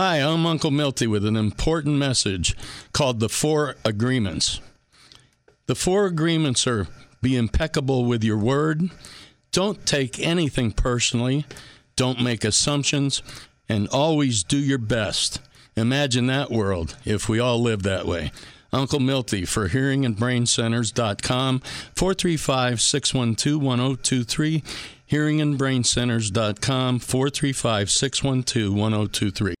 Hi, I'm Uncle Milty with an important message called the Four Agreements. The Four Agreements are be impeccable with your word, don't take anything personally, don't make assumptions, and always do your best. Imagine that world if we all lived that way. Uncle Milty for hearingandbraincenters.com, 435 612 1023, hearingandbraincenters.com, 435 612 1023.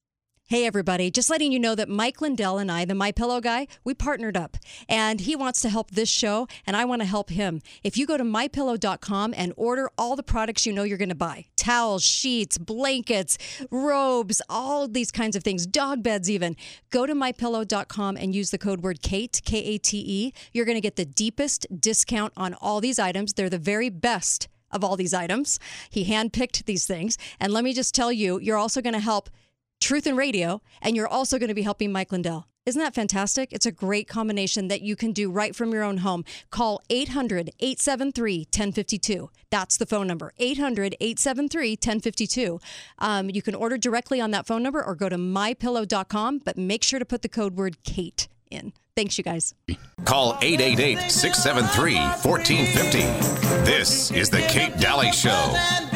Hey everybody, just letting you know that Mike Lindell and I, the My Pillow guy, we partnered up and he wants to help this show and I want to help him. If you go to mypillow.com and order all the products you know you're going to buy, towels, sheets, blankets, robes, all these kinds of things, dog beds even, go to mypillow.com and use the code word KATE, K A T E. You're going to get the deepest discount on all these items. They're the very best of all these items. He handpicked these things. And let me just tell you, you're also going to help Truth in Radio, and you're also going to be helping Mike Lindell. Isn't that fantastic? It's a great combination that you can do right from your own home. Call 800 873 1052. That's the phone number 800 873 1052. Um, you can order directly on that phone number or go to mypillow.com, but make sure to put the code word Kate in. Thanks, you guys. Call 888 673 1450. This is The Kate Dalley Show.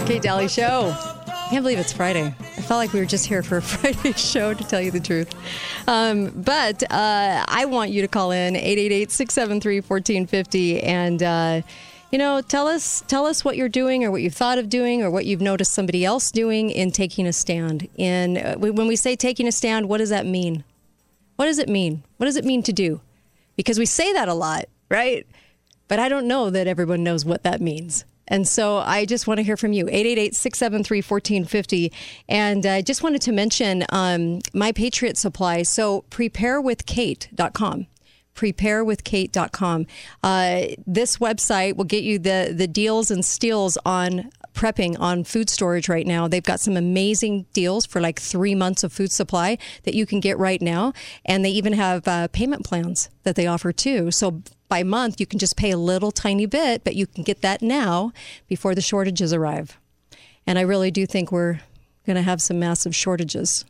There. Kate Dalley Show. I can't believe it's Friday. I felt like we were just here for a Friday show, to tell you the truth. Um, but uh, I want you to call in 888 673 1450 and. Uh, you know, tell us tell us what you're doing, or what you've thought of doing, or what you've noticed somebody else doing in taking a stand. And uh, when we say taking a stand, what does that mean? What does it mean? What does it mean to do? Because we say that a lot, right? But I don't know that everyone knows what that means. And so I just want to hear from you, 888-673-1450. And I just wanted to mention um, My Patriot Supply. So preparewithkate.com preparewithkate.com. Uh, this website will get you the, the deals and steals on prepping on food storage right now. They've got some amazing deals for like three months of food supply that you can get right now. And they even have uh, payment plans that they offer too. So by month, you can just pay a little tiny bit, but you can get that now before the shortages arrive. And I really do think we're going to have some massive shortages.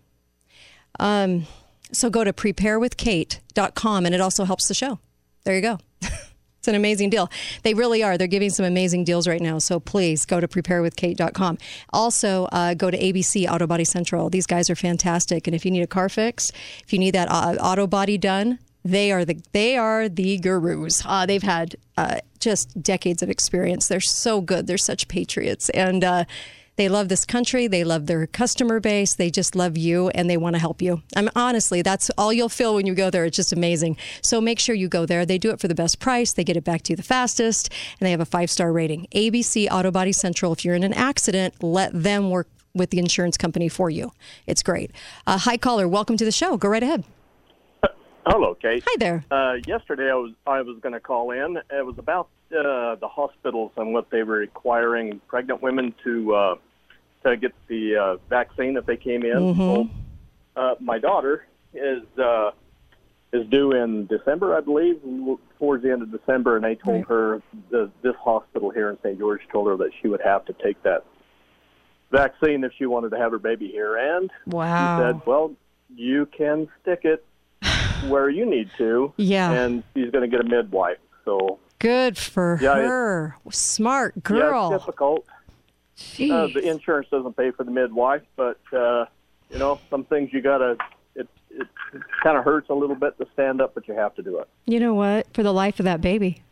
Um, so go to preparewithkate.com and it also helps the show. There you go. it's an amazing deal. They really are. They're giving some amazing deals right now. So please go to preparewithkate.com. Also, uh, go to ABC Auto Body Central. These guys are fantastic. And if you need a car fix, if you need that uh, auto body done, they are the they are the gurus. Uh, they've had uh, just decades of experience. They're so good. They're such patriots, and uh, they love this country. They love their customer base. They just love you, and they want to help you. I'm honestly, that's all you'll feel when you go there. It's just amazing. So make sure you go there. They do it for the best price. They get it back to you the fastest, and they have a five star rating. ABC Auto Body Central. If you're in an accident, let them work with the insurance company for you. It's great. Uh, hi, caller. Welcome to the show. Go right ahead. Hello, Kate. Hi there. Uh, yesterday, I was I was going to call in. It was about uh, the hospitals and what they were requiring pregnant women to uh, to get the uh, vaccine if they came in. Mhm. Well, uh, my daughter is uh, is due in December, I believe, towards the end of December, and they told Right. her the, this hospital here in St. George told her that she would have to take that vaccine if she wanted to have her baby here, and Wow. she said, "Well, you can stick it where you need to." Yeah. And she's going to get a midwife. So Good for Yeah, her. Smart yeah, girl. it's difficult. Uh, the insurance doesn't pay for the midwife, but uh, you know some things you gotta. It it kind of hurts a little bit to stand up, but you have to do it. You know what? For the life of that baby.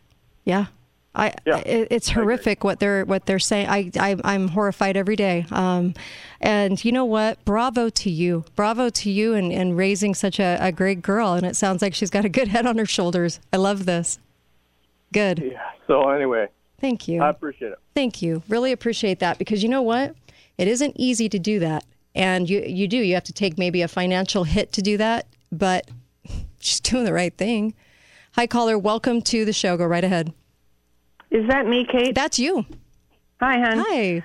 Yeah. I, Yeah, it, it's horrific what they're what they're saying. I, I I'm horrified every day. Um, and you know what? Bravo to you. Bravo to you and, and raising such a, a great girl. And it sounds like she's got a good head on her shoulders. I love this. Good. Yeah. So anyway, Thank you. I appreciate it. Thank you. Really appreciate that because you know what? It isn't easy to do that. And you you do. You have to take maybe a financial hit to do that, but she's doing the right thing. Hi caller, welcome to the show. Go right ahead. Is that me, Kate? That's you. Hi, hon. Hi.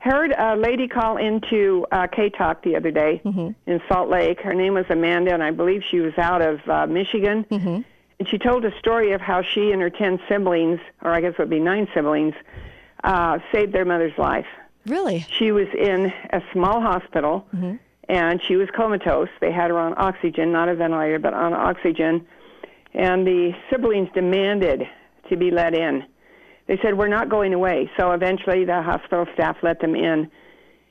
heard a lady call into uh, K Talk the other day in Salt Lake. Her name was Amanda, and I believe she was out of uh, Michigan. Mm-hmm. And she told a story of how she and her 10 siblings, or I guess it would be nine siblings, uh, saved their mother's life. Really? She was in a small hospital, and she was comatose. They had her on oxygen, not a ventilator, but on oxygen. And the siblings demanded to be let in. They said, We're not going away. So eventually the hospital staff let them in.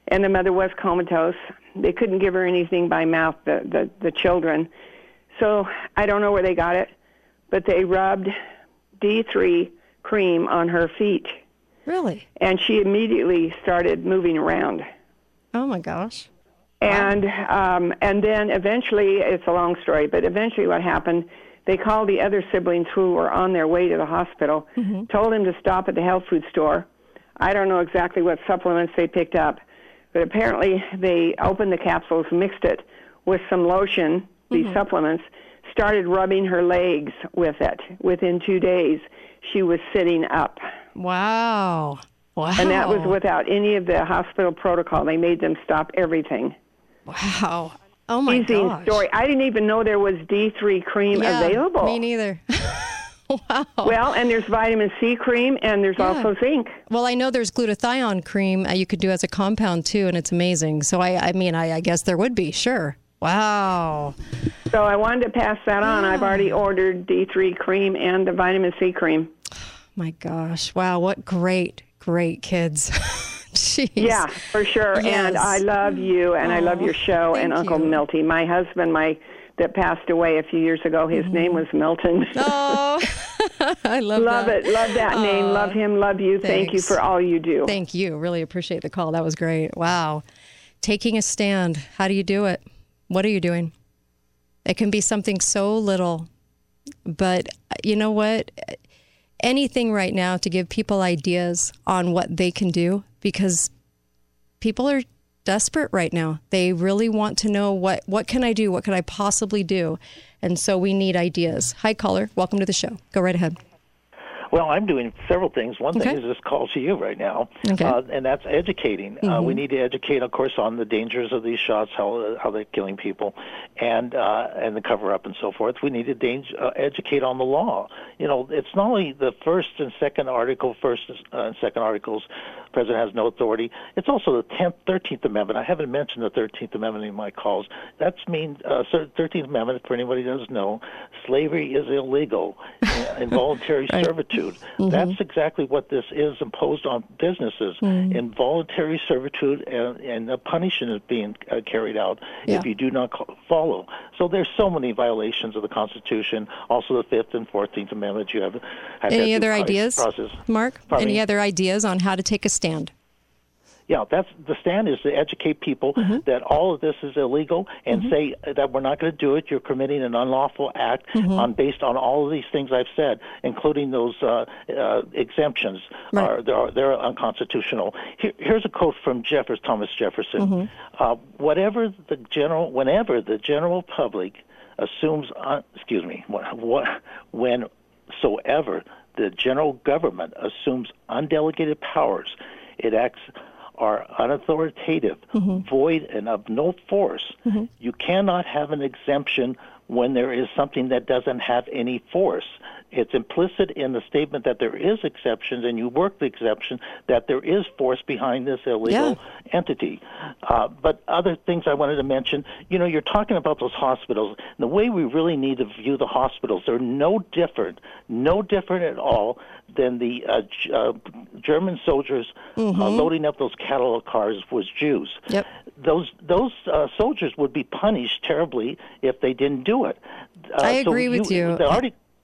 And the mother was comatose. They couldn't give her anything by mouth, the, the, the children. So I don't know where they got it, but they rubbed D3 cream on her feet. Really? And she immediately started moving around. Oh my gosh. And um, and then eventually, it's a long story, but eventually, what happened? They called the other siblings who were on their way to the hospital, mm-hmm. told them to stop at the health food store. I don't know exactly what supplements they picked up, but apparently they opened the capsules, mixed it with some lotion, these mm-hmm. supplements, started rubbing her legs with it. Within two days, she was sitting up. Wow. Wow. And that was without any of the hospital protocol. They made them stop everything. Wow. Oh my Amazing gosh. story. I didn't even know there was D3 cream Yeah, available. Me neither. wow. Well, and there's vitamin C cream, and there's Yeah. also zinc. Well, I know there's glutathione cream you could do as a compound too, and it's amazing. So I, I mean, I, I guess there would be, sure. Wow. So I wanted to pass that on. I've already ordered D3 cream and the vitamin C cream. My gosh. Wow. What great, great kids. Jeez. Yeah, for sure. And I love you, and I love your show and Uncle you. Milty. My husband, my that passed away a few years ago. His name was Milton. Mm-hmm. Oh, I love, love that. it. Love that name. Love him. Love you. Thank you for all you do. Thank you. Really appreciate the call. That was great. Wow. Taking a stand. How do you do it? What are you doing? It can be something so little, but uh, you know what? Anything right now to give people ideas on what they can do because people are desperate right now. They really want to know what what can I do? What could I possibly do? And so we need ideas. Hi caller, welcome to the show. Go right ahead. Well, I'm doing several things. One Okay. thing is this call to you right now, Okay. uh, and that's educating. Uh, we need to educate, of course, on the dangers of these shots, how how they're killing people, and uh, and the cover up and so forth. We need to dang- uh, educate on the law. You know, it's not only the first and second article, first uh, and second articles. The President has no authority. It's also the 10th, 13th Amendment. I haven't mentioned the 13th Amendment in my calls. That's mean uh, 13th Amendment. For anybody who doesn't know, slavery is illegal, involuntary servitude. That's exactly what this is imposed on businesses. Involuntary servitude, and, and the punishment is being uh, carried out Yeah. if you do not follow. So there's so many violations of the Constitution. Also, the Fifth and Fourteenth Amendments. You have, have Any other ideas, Process. Mark? Pardon Any me? other ideas on how to take a stand? Yeah, that's the stand is to educate people Mm-hmm. that all of this is illegal and say that we're not going to do it. You're committing an unlawful act Mm-hmm. on based on all of these things I've said, including those uh, uh, exemptions. Right. Are they're, they're unconstitutional. Here, here's a quote from Jefferson, Thomas Jefferson. Mm-hmm. Uh, whatever the general, whenever the general public assumes, uh, excuse me, what, what, whensoever the general government assumes undelegated powers, it acts are unauthoritative, mm-hmm. void, and of no force. Mm-hmm. You cannot have an exemption when there is something that doesn't have any force. It's implicit in the statement that there is exceptions, and you work the exception that there is force behind this illegal entity. Uh, but other things I wanted to mention, you know, you're talking about those hospitals. The way we really need to view the hospitals, they're no different, no different at all than the uh, G- uh, German soldiers uh, loading up those cattle cars was Jews. Yep. Those those uh, soldiers would be punished terribly if they didn't do it. Uh, I so agree with you.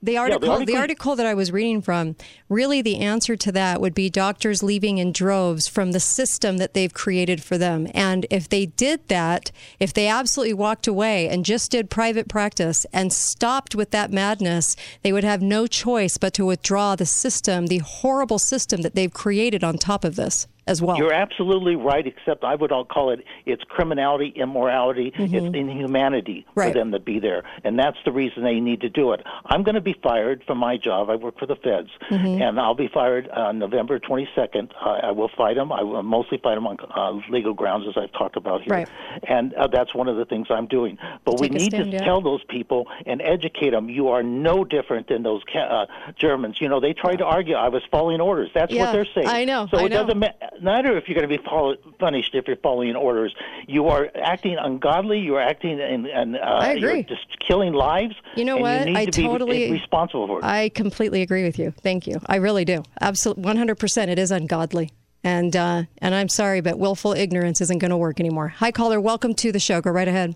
The, arti- The article, the article- article that I was reading from, really the answer to that would be doctors leaving in droves from the system that they've created for them. And if they did that, if they absolutely walked away and just did private practice and stopped with that madness, they would have no choice but to withdraw the system, the horrible system that they've created on top of this. As well. You're absolutely right, except I would all call it it's criminality, immorality, it's inhumanity Mm-hmm. Right. for them to be there. And that's the reason they need to do it. I'm going to be fired from my job. I work for the feds, Mm-hmm. and I'll be fired on November 22nd. I, I will fight them. I will mostly fight them on uh, legal grounds, as I've talked about here. Right. And uh, that's one of the things I'm doing. But we Take need stand, to yeah. tell those people and educate them. You are no different than those ca- uh, Germans. You know, they tried to argue I was following orders. That's Yeah, what they're saying. I know, So I it know. doesn't ma- matter if you're going to be follow- punished if you're following orders. You are acting ungodly. You are acting and and uh, I agree. You're just killing lives. You know and what? You need I to be totally- responsible for it. I completely agree with you. Thank you. I really do. Absolutely, 100%. It is ungodly. And uh, and I'm sorry, but willful ignorance isn't going to work anymore. Hi, caller. Welcome to the show. Go right ahead.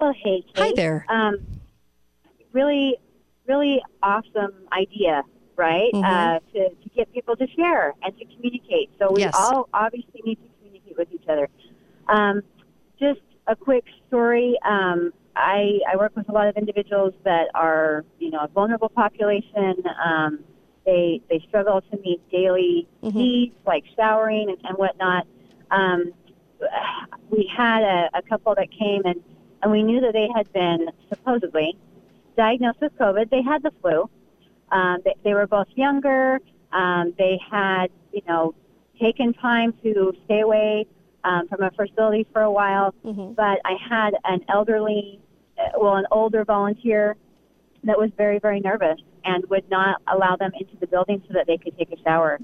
Well, hey, Kate. Hi there. Um, really, really awesome idea, right? Uh, to, to get people to share and to communicate. So we Yes. all obviously need to communicate with each other. Um, just a quick story. Um, I, I work with a lot of individuals that are, you know, a vulnerable population. Um, they they struggle to meet daily needs like showering and, and whatnot. Um, we had a, a couple that came and, and we knew that they had been supposedly diagnosed with COVID. They had the flu. Um, they, they were both younger. Um, they had, you know, taken time to stay away um, from a facility for a while. But I had an elderly, uh, well, an older volunteer that was very, very nervous and would not allow them into the building so that they could take a shower.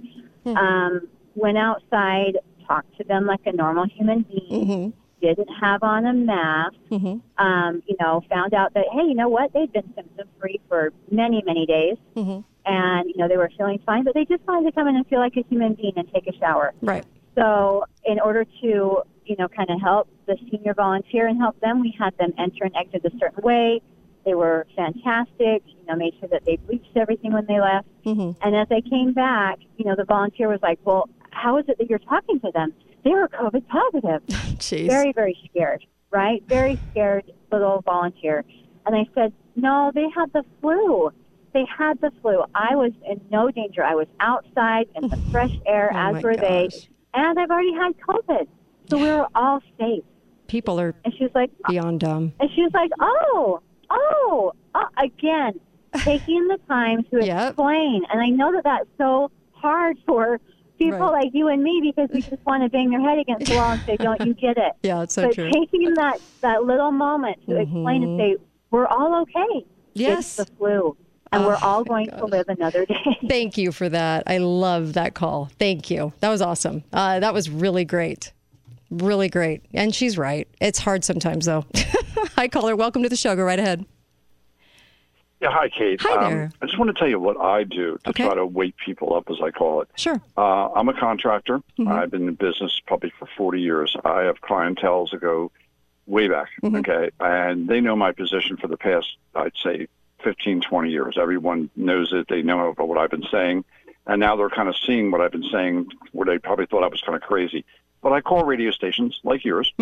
Um, went outside, talked to them like a normal human being, didn't have on a mask, mm-hmm. um, you know, found out that, hey, you know what? They'd been symptom free for many, many days. Mm-hmm. And, you know, they were feeling fine, but they just wanted to come in and feel like a human being and take a shower. Right. So, in order to, you know, kind of help the senior volunteer and help them, we had them enter and exit a certain way. They were fantastic. You know, made sure that they bleached everything when they left. Mm-hmm. And as they came back, you know, the volunteer was like, "Well, how is it that you're talking to them? They were COVID positive." Jeez. very, very scared. Right? Very scared little volunteer. And I said, "No, they had the flu." They had the flu. I was in no danger. I was outside in the fresh air, Oh, as were they and I've already had COVID, so we were all safe. People are And she was like, beyond dumb. and she was like, oh, oh, uh, again, taking the time to Yep. explain. And I know that that's so hard for people Right. like you and me because we just want to bang their head against the wall and say, don't you get it? Yeah, it's so but true. Mm-hmm. taking that that little moment to explain and say, we're all okay. Yes. It's the flu, and Oh, we're all my going to live another day. Thank you for that. I love that call. Thank you. That was awesome. Uh, that was really great. Really great. And she's right. It's hard sometimes, though. Hi, caller. Welcome to the show. Go right ahead. Yeah, hi, Kate. Hi um, there. I just want to tell you what I do to Okay. try to wake people up, as I call it. Sure. Uh, I'm a contractor. Mm-hmm. I've been in business probably for 40 years. I have clientele that go way back, Mm-hmm. okay? And they know my position for the past, I'd say, 15, 20 years. Everyone knows it. They know about what I've been saying. And now they're kind of seeing what I've been saying where they probably thought I was kind of crazy. But I call radio stations like yours.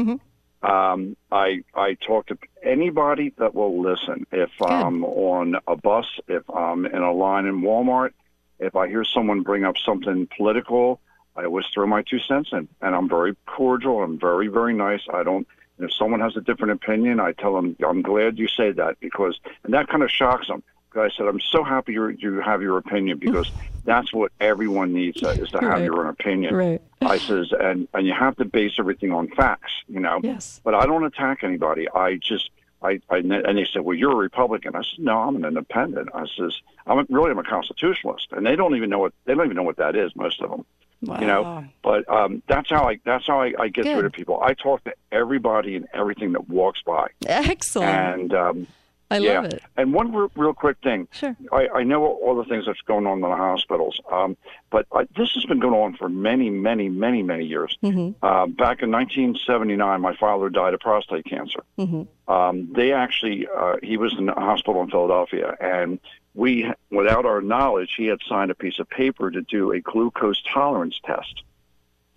Um, I I talk to anybody that will listen. If I'm on a bus, if I'm in a line in Walmart, if I hear someone bring up something political, I always throw my two cents in, and I'm very cordial. I'm very very nice. I don't. If someone has a different opinion, I tell them I'm glad you say that because, and that kind of shocks them. I said I'm so happy you you have your opinion because that's what everyone needs uh, is to have Right. your own opinion. Right. I says, and and you have to base everything on facts, you know. Yes. But I don't attack anybody. I just, I, I and they said, well, you're a Republican. I said, no, I'm an independent. I says, I'm a, really, I'm a constitutionalist, and they don't even know what they don't even know what that is. Most of them, Wow. you know. But um, that's how I that's how I, I get through to people. I talk to everybody and everything that walks by, Excellent. and um, I yeah. love it. And one real, real quick thing. Sure. I, I know all the things that's going on in the hospitals, um, but I, this has been going on for many, many, many, many years. Mm-hmm. Uh, back in 1979, my father died of prostate cancer. Mm-hmm. Um, they actually, uh, he was in a hospital in Philadelphia, and we, without our knowledge, he had signed a piece of paper to do a glucose tolerance test.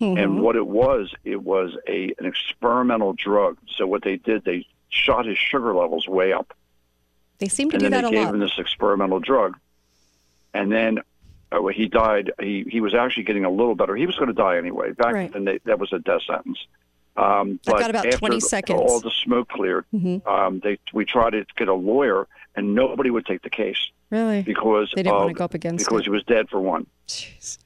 Mm-hmm. And what it was, it was a an experimental drug. So what they did, they shot his sugar levels way up They seem to and do then that they a gave lot. him this experimental drug. And then uh, he died. He he was actually getting a little better. He was going to die anyway. Back Right. then, they, that was a death sentence. Um, I've got about after 20 the- seconds. all the smoke cleared, Mhm. um, they we tried to get a lawyer, and nobody would take the case Really? because They didn't want to go up against because it. he was dead for one. Jeez.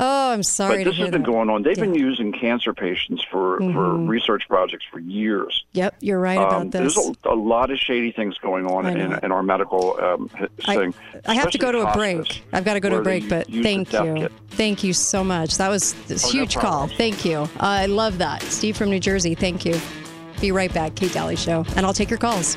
Oh, I'm sorry but to this has been that. going on. They've been using cancer patients for for Mhm. research projects for years. Yep, you're right about Um, this. There's a, a lot of shady things going on in, in our medical um, thing. I have to go to a break. I've got to go to a break, but thank you. kit. Thank you so much. That was this Oh, no huge call. Thank you. Uh, I love that. Steve from New Jersey, thank you. Be right back, Kate Dalley Show, and I'll take your calls.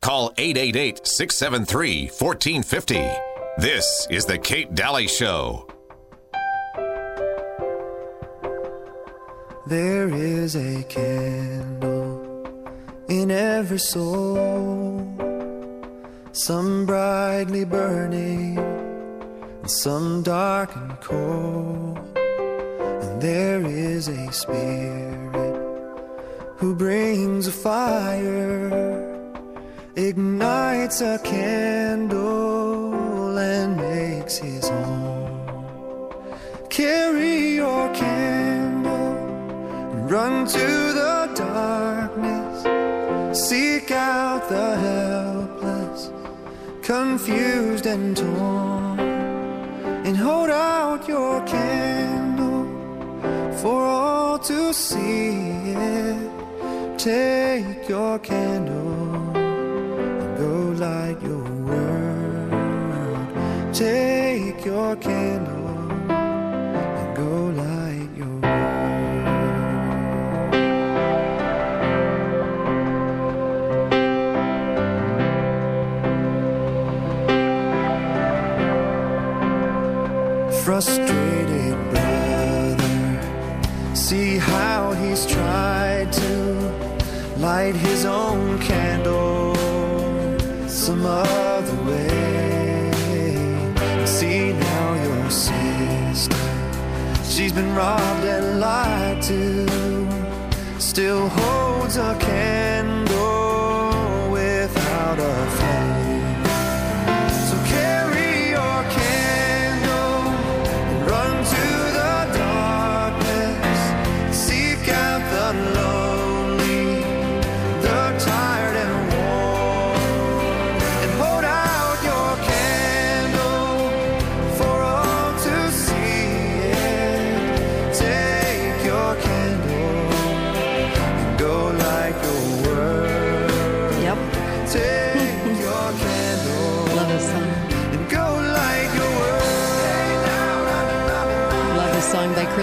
Call 888 673 1450. This is The Kate Dalley Show. There is a candle in every soul, some brightly burning, and some dark and cold. And there is a spirit who brings a fire, ignites a candle, and makes his home. Carry your candle and run to the darkness. Seek out the helpless, confused and torn. And hold out your candle for all to see it. Take your candle Take your candle and go light your frustrated brother. See how he's tried to light his own candle some other been robbed and lied to, still holds a candle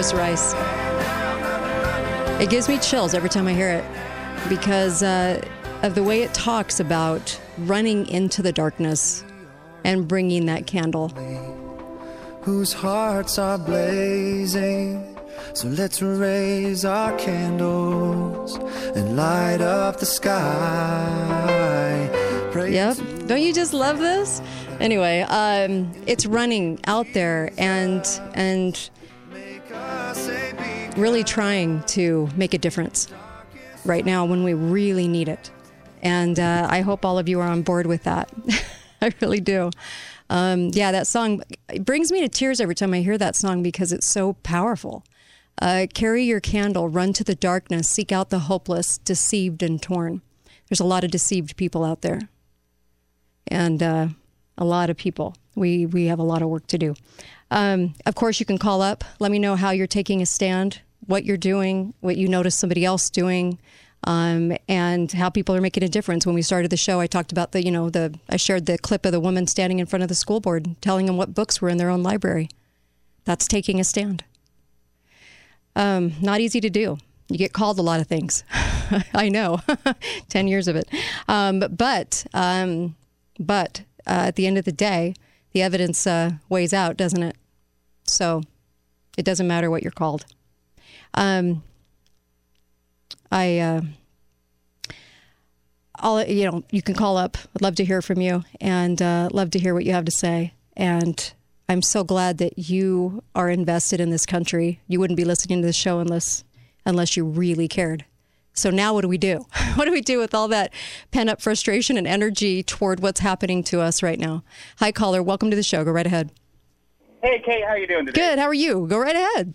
Chris Rice. It gives me chills every time I hear it because uh, of the way it talks about running into the darkness and bringing that candle. Whose hearts are blazing. So let's raise our candles and light up the sky. Yep. Don't you just love this? Anyway, um, it's running out there and and really trying to make a difference right now when we really need it. And uh, I hope all of you are on board with that. I really do. Um, yeah, that song brings me to tears every time I hear that song because it's so powerful. Uh, carry your candle, run to the darkness, seek out the hopeless, deceived and torn. There's a lot of deceived people out there, and uh, a lot of people. We we have a lot of work to do. Um, of course, you can call up. Let me know how you're taking a stand, what you're doing, what you notice somebody else doing, um, and how people are making a difference. When we started the show, I talked about the you know the I shared the clip of the woman standing in front of the school board, telling them what books were in their own library. That's taking a stand. Um, not easy to do. You get called a lot of things. I know, ten years of it. Um, but um, but uh, at the end of the day, the evidence uh, weighs out, doesn't it? So it doesn't matter what you're called. Um, I, uh, all you know, you can call up. I'd love to hear from you, and uh, love to hear what you have to say. And I'm so glad that you are invested in this country. You wouldn't be listening to the show unless unless you really cared. So now what do we do? What do we do with all that pent up frustration and energy toward what's happening to us right now? Hi caller, welcome to the show. Go right ahead. Hey, Kate, how are you doing today? Good. How are you? Go right ahead.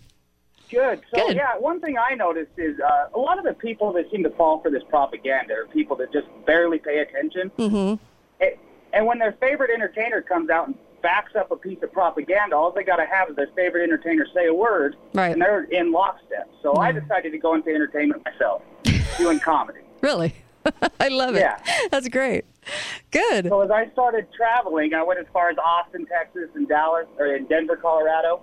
Good. So, Good. yeah, one thing I noticed is uh, a lot of the people that seem to fall for this propaganda are people that just barely pay attention. Mm-hmm. And- And when their favorite entertainer comes out and backs up a piece of propaganda, all they got to have is their favorite entertainer say a word, Right. and they're in lockstep. So I decided to go into entertainment myself, doing comedy. Really? I love it. Yeah. That's great. Good. So as I started traveling, I went as far as Austin, Texas, and Dallas, or in Denver, Colorado.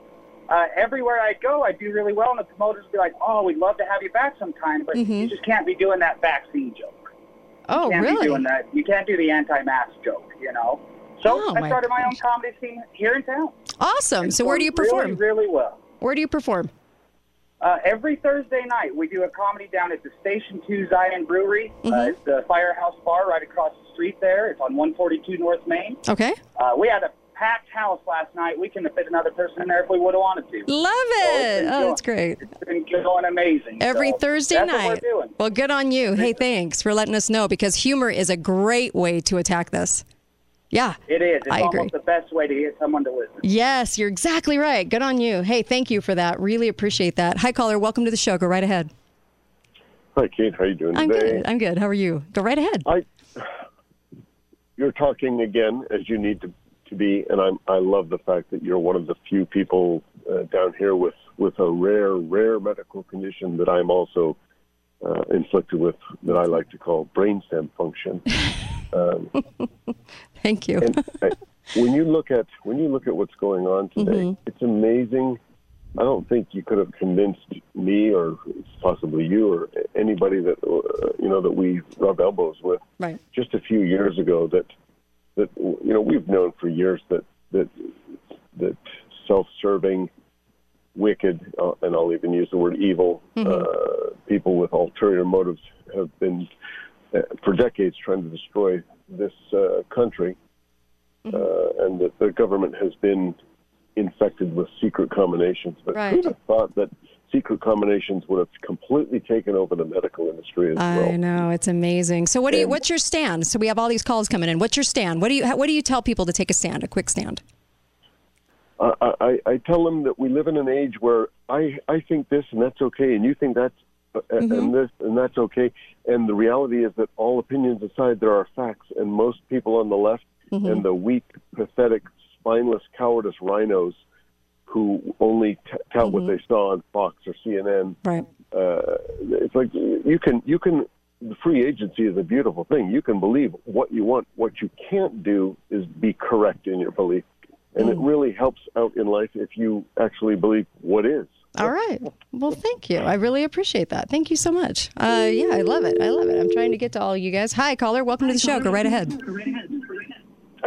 Uh, everywhere I go, I'd do really well, and the promoters will be like, "Oh, we'd love to have you back sometime, but you just can't be doing that vaccine joke. Oh, you can't really? Be doing that. You can't do the anti-mask joke, you know." So Oh, I started my own comedy scene here in town. Awesome. So where do you perform? Really well. Where do you perform? Uh, every Thursday night, we do a comedy down at the Station 2 Zion Brewery. Uh, Mm-hmm. it's the Firehouse Bar right across the street there. It's on 142 North Main. Okay. Uh, we had a packed house last night. We couldn't have fit another person in there if we would have wanted to. Love it. been Oh, going- that's great. It's been going amazing. Every So Thursday that's night. What we're doing. Well, good on you. Hey, thanks for letting us know because humor is a great way to attack this. Yeah. It is. It's I agree. almost the best way to get someone to listen. Yes, you're exactly right. Good on you. Hey, thank you for that. Really appreciate that. Hi, caller. Welcome to the show. Go right ahead. Hi, Kate. How you doing I'm today? good. I'm good. How are you? Go right ahead. I, you're talking again as you need to, to be, and I'm, I love the fact that you're one of the few people uh, down here with, with a rare, rare medical condition that I'm also uh, inflicted with, that I like to call brainstem function. Um, Thank you. and I, when you look at when you look at what's going on today, Mhm. it's amazing. I don't think you could have convinced me or possibly you or anybody that uh, you know that we rub elbows with Right. just a few years ago that that you know we've known for years that that that self-serving, wicked, uh, and I'll even use the word evil, uh, people with ulterior motives have been uh, for decades trying to destroy this uh, country, uh, and that the government has been infected with secret combinations. But Right. who'd have thought that secret combinations would have completely taken over the medical industry as well? I know it's amazing. So, what do you? And- What's your stand? So we have all these calls coming in. What's your stand? What do you? What do you tell people to take a stand? A quick stand. I, I, I tell them that we live in an age where I, I think this and that's okay, and you think that's uh, and this and that's okay. And the reality is that all opinions aside, there are facts, and most people on the left and the weak, pathetic, spineless, cowardice rhinos who only t- tout what they saw on Fox or CNN. Right. Uh, it's like you can you can. The free agency is a beautiful thing. You can believe what you want. What you can't do is be correct in your belief. And it really helps out in life if you actually believe what is. All right. Well, thank you. I really appreciate that. Thank you so much. Uh, yeah, I love it. I love it. I'm trying to get to all you guys. Hi, caller. Welcome to the show. Go right ahead. Uh,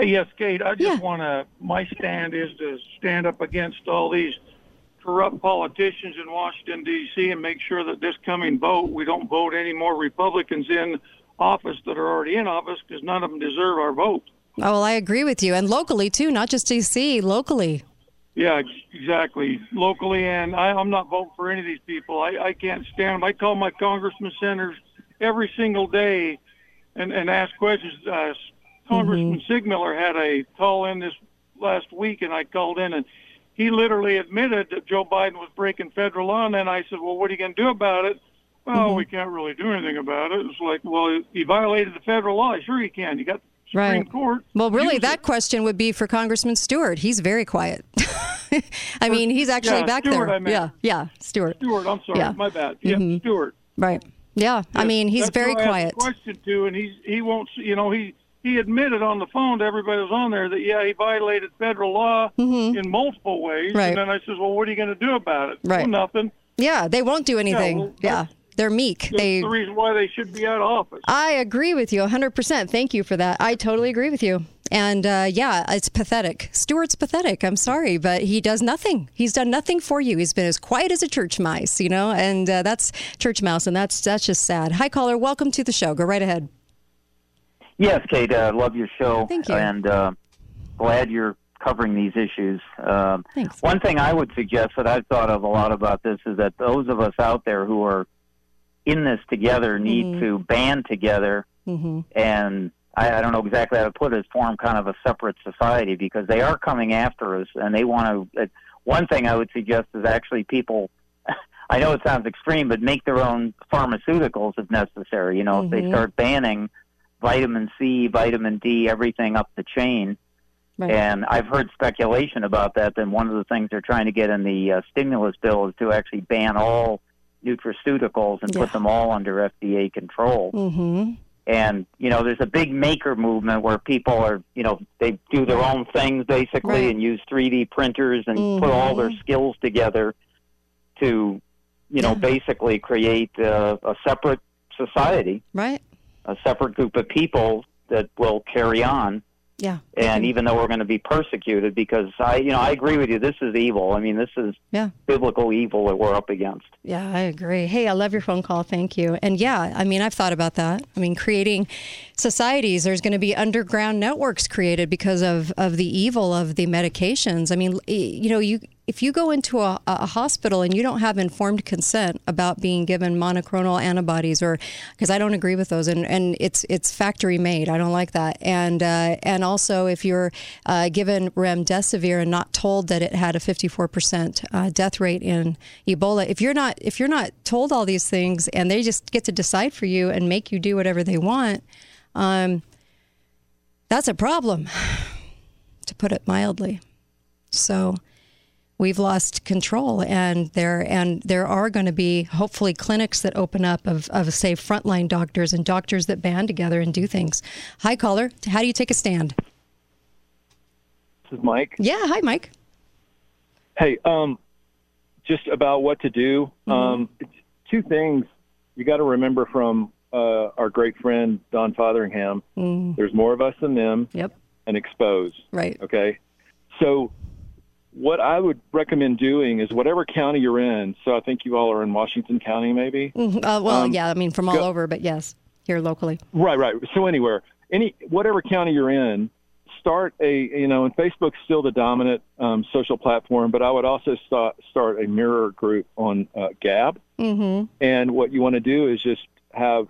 yes, Kate. I just want to. My stand is to stand up against all these corrupt politicians in Washington D.C. and make sure that this coming vote we don't vote any more Republicans in office that are already in office because none of them deserve our vote. Oh, well, I agree with you, and locally too, not just DC, locally. Yeah, exactly. Locally, and I, I'm not voting for any of these people. I, I can't stand them. I call my congressman senators every single day and, and ask questions. Uh, Congressman Sigmiller had a call in this last week, and I called in, and he literally admitted that Joe Biden was breaking federal law. And then I said, "Well, what are you going to do about it?" Well, we can't really do anything about it. It's like, well, he violated the federal law. Sure, you can. You got the Supreme Right. Court. Well, really, that it. question would be for Congressman Stewart. He's very quiet. I mean, he's actually yeah, back Stewart, there. Yeah, yeah, Stewart. Stewart, I'm sorry, Yeah. my bad. Yeah, Mhm. Stewart. Right. Yeah. I mean, he's very who I asked quiet. question to, and he's he won't. You know, he he admitted on the phone to everybody who was on there that yeah, he violated federal law in multiple ways. Mm-hmm. Right. And then I says, well, what are you going to do about it? Right. Well, nothing. Yeah, they won't do anything. well, Yeah, they're meek. That's They. the reason why they should be out of office. I agree with you 100%. Thank you for that. I totally agree with you. And uh, yeah, it's pathetic. Stewart's pathetic. I'm sorry, but he does nothing. He's done nothing for you. He's been as quiet as a church mouse, you know, and uh, that's church mouse, and that's that's just sad. Hi, caller. Welcome to the show. Go right ahead. Yes, Kate, uh, love your show. Thank you. And uh, glad you're covering these issues. Um, Thanks. One thing I would suggest that I've thought of a lot about this is that those of us out there who are in this together need Mhm. to band together Mm-hmm. and I, I don't know exactly how to put it, form kind of a separate society because they are coming after us and they want to. Uh, one thing I would suggest is actually people. I know it sounds extreme, but make their own pharmaceuticals if necessary. You know, if they Mhm. start banning vitamin C, vitamin D, everything up the chain. Right. And I've heard speculation about that. Then one of the things they're trying to get in the uh, stimulus bill is to actually ban all nutraceuticals and Yeah. put them all under FDA control. Mm-hmm. And you know, there's a big maker movement where people are, you know, they do their own things basically Right. and use 3D printers and put all their Mhm. skills together to, you know, Yeah. basically create uh, a separate society, Right. A separate group of people that will carry on. Yeah. And even though we're going to be persecuted, because I, you know, I agree with you. This is evil. I mean, this is Yeah. biblical evil that we're up against. Yeah, I agree. Hey, I love your phone call. Thank you. And yeah, I mean, I've thought about that. I mean, creating societies, there's going to be underground networks created because of, of the evil of the medications. I mean, you know, you if you go into a, a hospital and you don't have informed consent about being given monoclonal antibodies, or because I don't agree with those, and, and it's it's factory made. I don't like that. And uh, and also, if you're uh, given remdesivir and not told that it had a 54% uh, death rate in Ebola, if you're not if you're not told all these things and they just get to decide for you and make you do whatever they want, um, that's a problem, to put it mildly. So we've lost control and there and there are going to be hopefully clinics that open up of, of say frontline doctors and doctors that band together and do things hi caller how do you take a stand This is Mike. yeah hi mike Hey, um, just about what to do. Um, two things you got to remember from uh, our great friend Don Fotheringham. Mm. There's more of us than them. Yep. And expose. Right. Okay. So, what I would recommend doing is whatever county you're in. So I think you all are in Washington County, maybe. Mhm. uh, well Um, yeah i mean from all go- over but yes here locally Right, right. So anywhere, any whatever county you're in, start a you know, and Facebook's still the dominant um, social platform, but I would also start start a mirror group on uh, Gab. mm-hmm And what you want to do is just have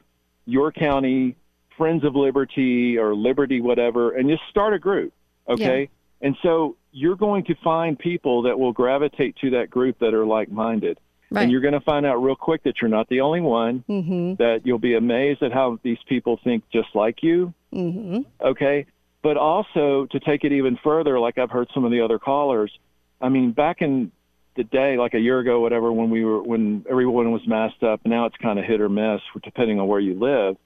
your county, Friends of Liberty or Liberty, whatever, and just start a group. Okay. And so you're going to find people that will gravitate to that group that are like minded. Right. And you're going to find out real quick that you're not the only one, mm-hmm that you'll be amazed at how these people think just like you. mm-hmm Okay. But also to take it even further, like I've heard some of the other callers, I mean, back in the day, like a year ago, whatever, when we were, when everyone was masked up, now it's kind of hit or miss depending on where you live.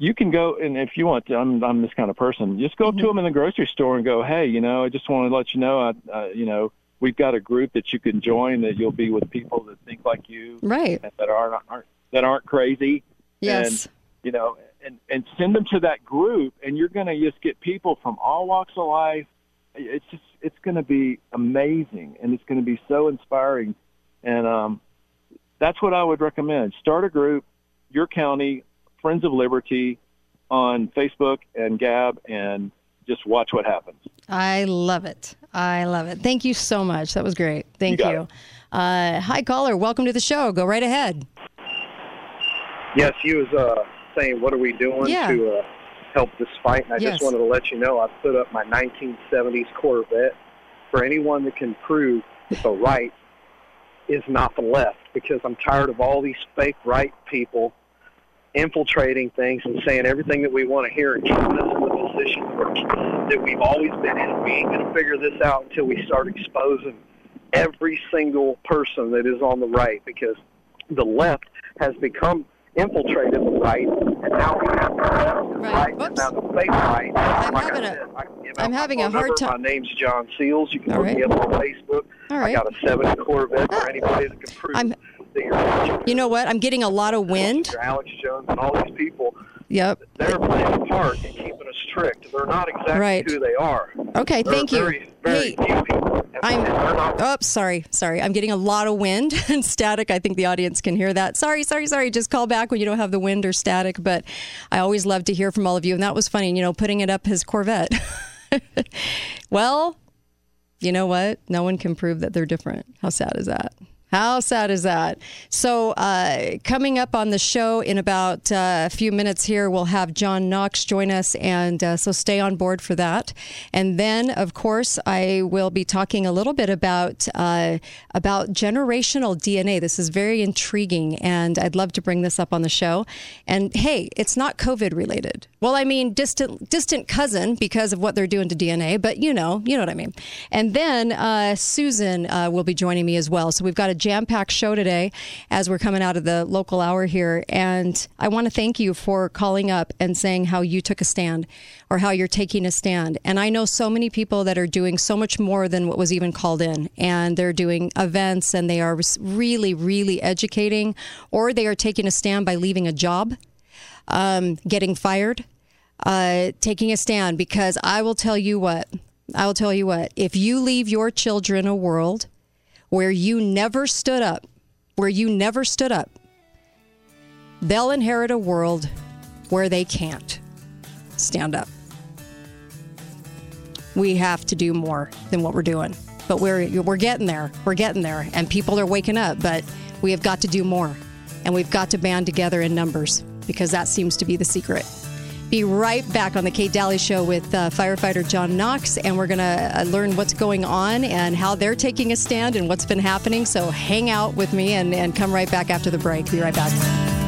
You can go, and if you want to, I'm, I'm this kind of person, just go up to them in the grocery store and go, hey, you know, I just want to let you know, I, uh, you know, we've got a group that you can join that you'll be with people that think like you right. that aren't, aren't that aren't crazy. Yes. and you know and and send them to that group and you're going to just get people from all walks of life. It's just it's going to be amazing and it's going to be so inspiring. And um that's what I would recommend. Start a group your county Friends of Liberty on Facebook and Gab and just watch what happens. I love it. I love it. Thank you so much. That was great. Thank got you. Uh, hi, caller. Welcome to the show. Go right ahead. Yes, he was uh, saying, "What are we doing Yeah. to uh, help this fight?" And I Yes. just wanted to let you know I put up my 1970s Corvette for anyone that can prove that the right is not the left, because I'm tired of all these fake right people infiltrating things and saying everything that we want to hear and keeping us in the position that we've always been in. We ain't going to figure this out until we start exposing every single person that is on the right, because the left has become infiltrated the right, and now we have the left, right, and now the fake right. I'm like having I a- said, I can give I'm having a hard time- My name's John Seals. You can All look right. me up on Facebook. All right. I got a 70 Corvette for ah. anybody that can prove I'm- that you're know what? I'm getting a lot of wind. Alex Jones and all these people. Yep. They're playing a part in keeping us strict. They're not exactly Right. who they are. Okay, They're thank you. very, very few people. I'm. Oh, sorry, sorry. I'm getting a lot of wind and static. I think the audience can hear that. Sorry, sorry, sorry. Just call back when you don't have the wind or static. But I always love to hear from all of you, and that was funny. You know, putting it up his Corvette. well, you know what? No one can prove that they're different. How sad is that? How sad is that? So, uh, coming up on the show in about uh, a few minutes here, we'll have John Knox join us, and uh, so stay on board for that. And then, of course, I will be talking a little bit about uh, about generational DNA. This is very intriguing, and I'd love to bring this up on the show. And hey, it's not COVID related. Well, I mean, distant distant cousin because of what they're doing to DNA, but you know, you know what I mean. And then uh, Susan uh, will be joining me as well. So we've got a jam packed show today as we're coming out of the local hour here. And I want to thank you for calling up and saying how you took a stand or how you're taking a stand. And I know so many people that are doing so much more than what was even called in. And they're doing events and they are really, really educating, or they are taking a stand by leaving a job um, getting fired, uh, taking a stand. Because I will tell you what, I will tell you what, if you leave your children a world where you never stood up, where you never stood up, they'll inherit a world where they can't stand up. We have to do more than what we're doing. But we're we're getting there. We're getting there and people are waking up, but we have got to do more. And we've got to band together in numbers because that seems to be the secret. Be right back on the Kate Dalley Show with uh, firefighter John Knox, and we're going to uh, learn what's going on and how they're taking a stand and what's been happening. So hang out with me and, and come right back after the break. Be right back.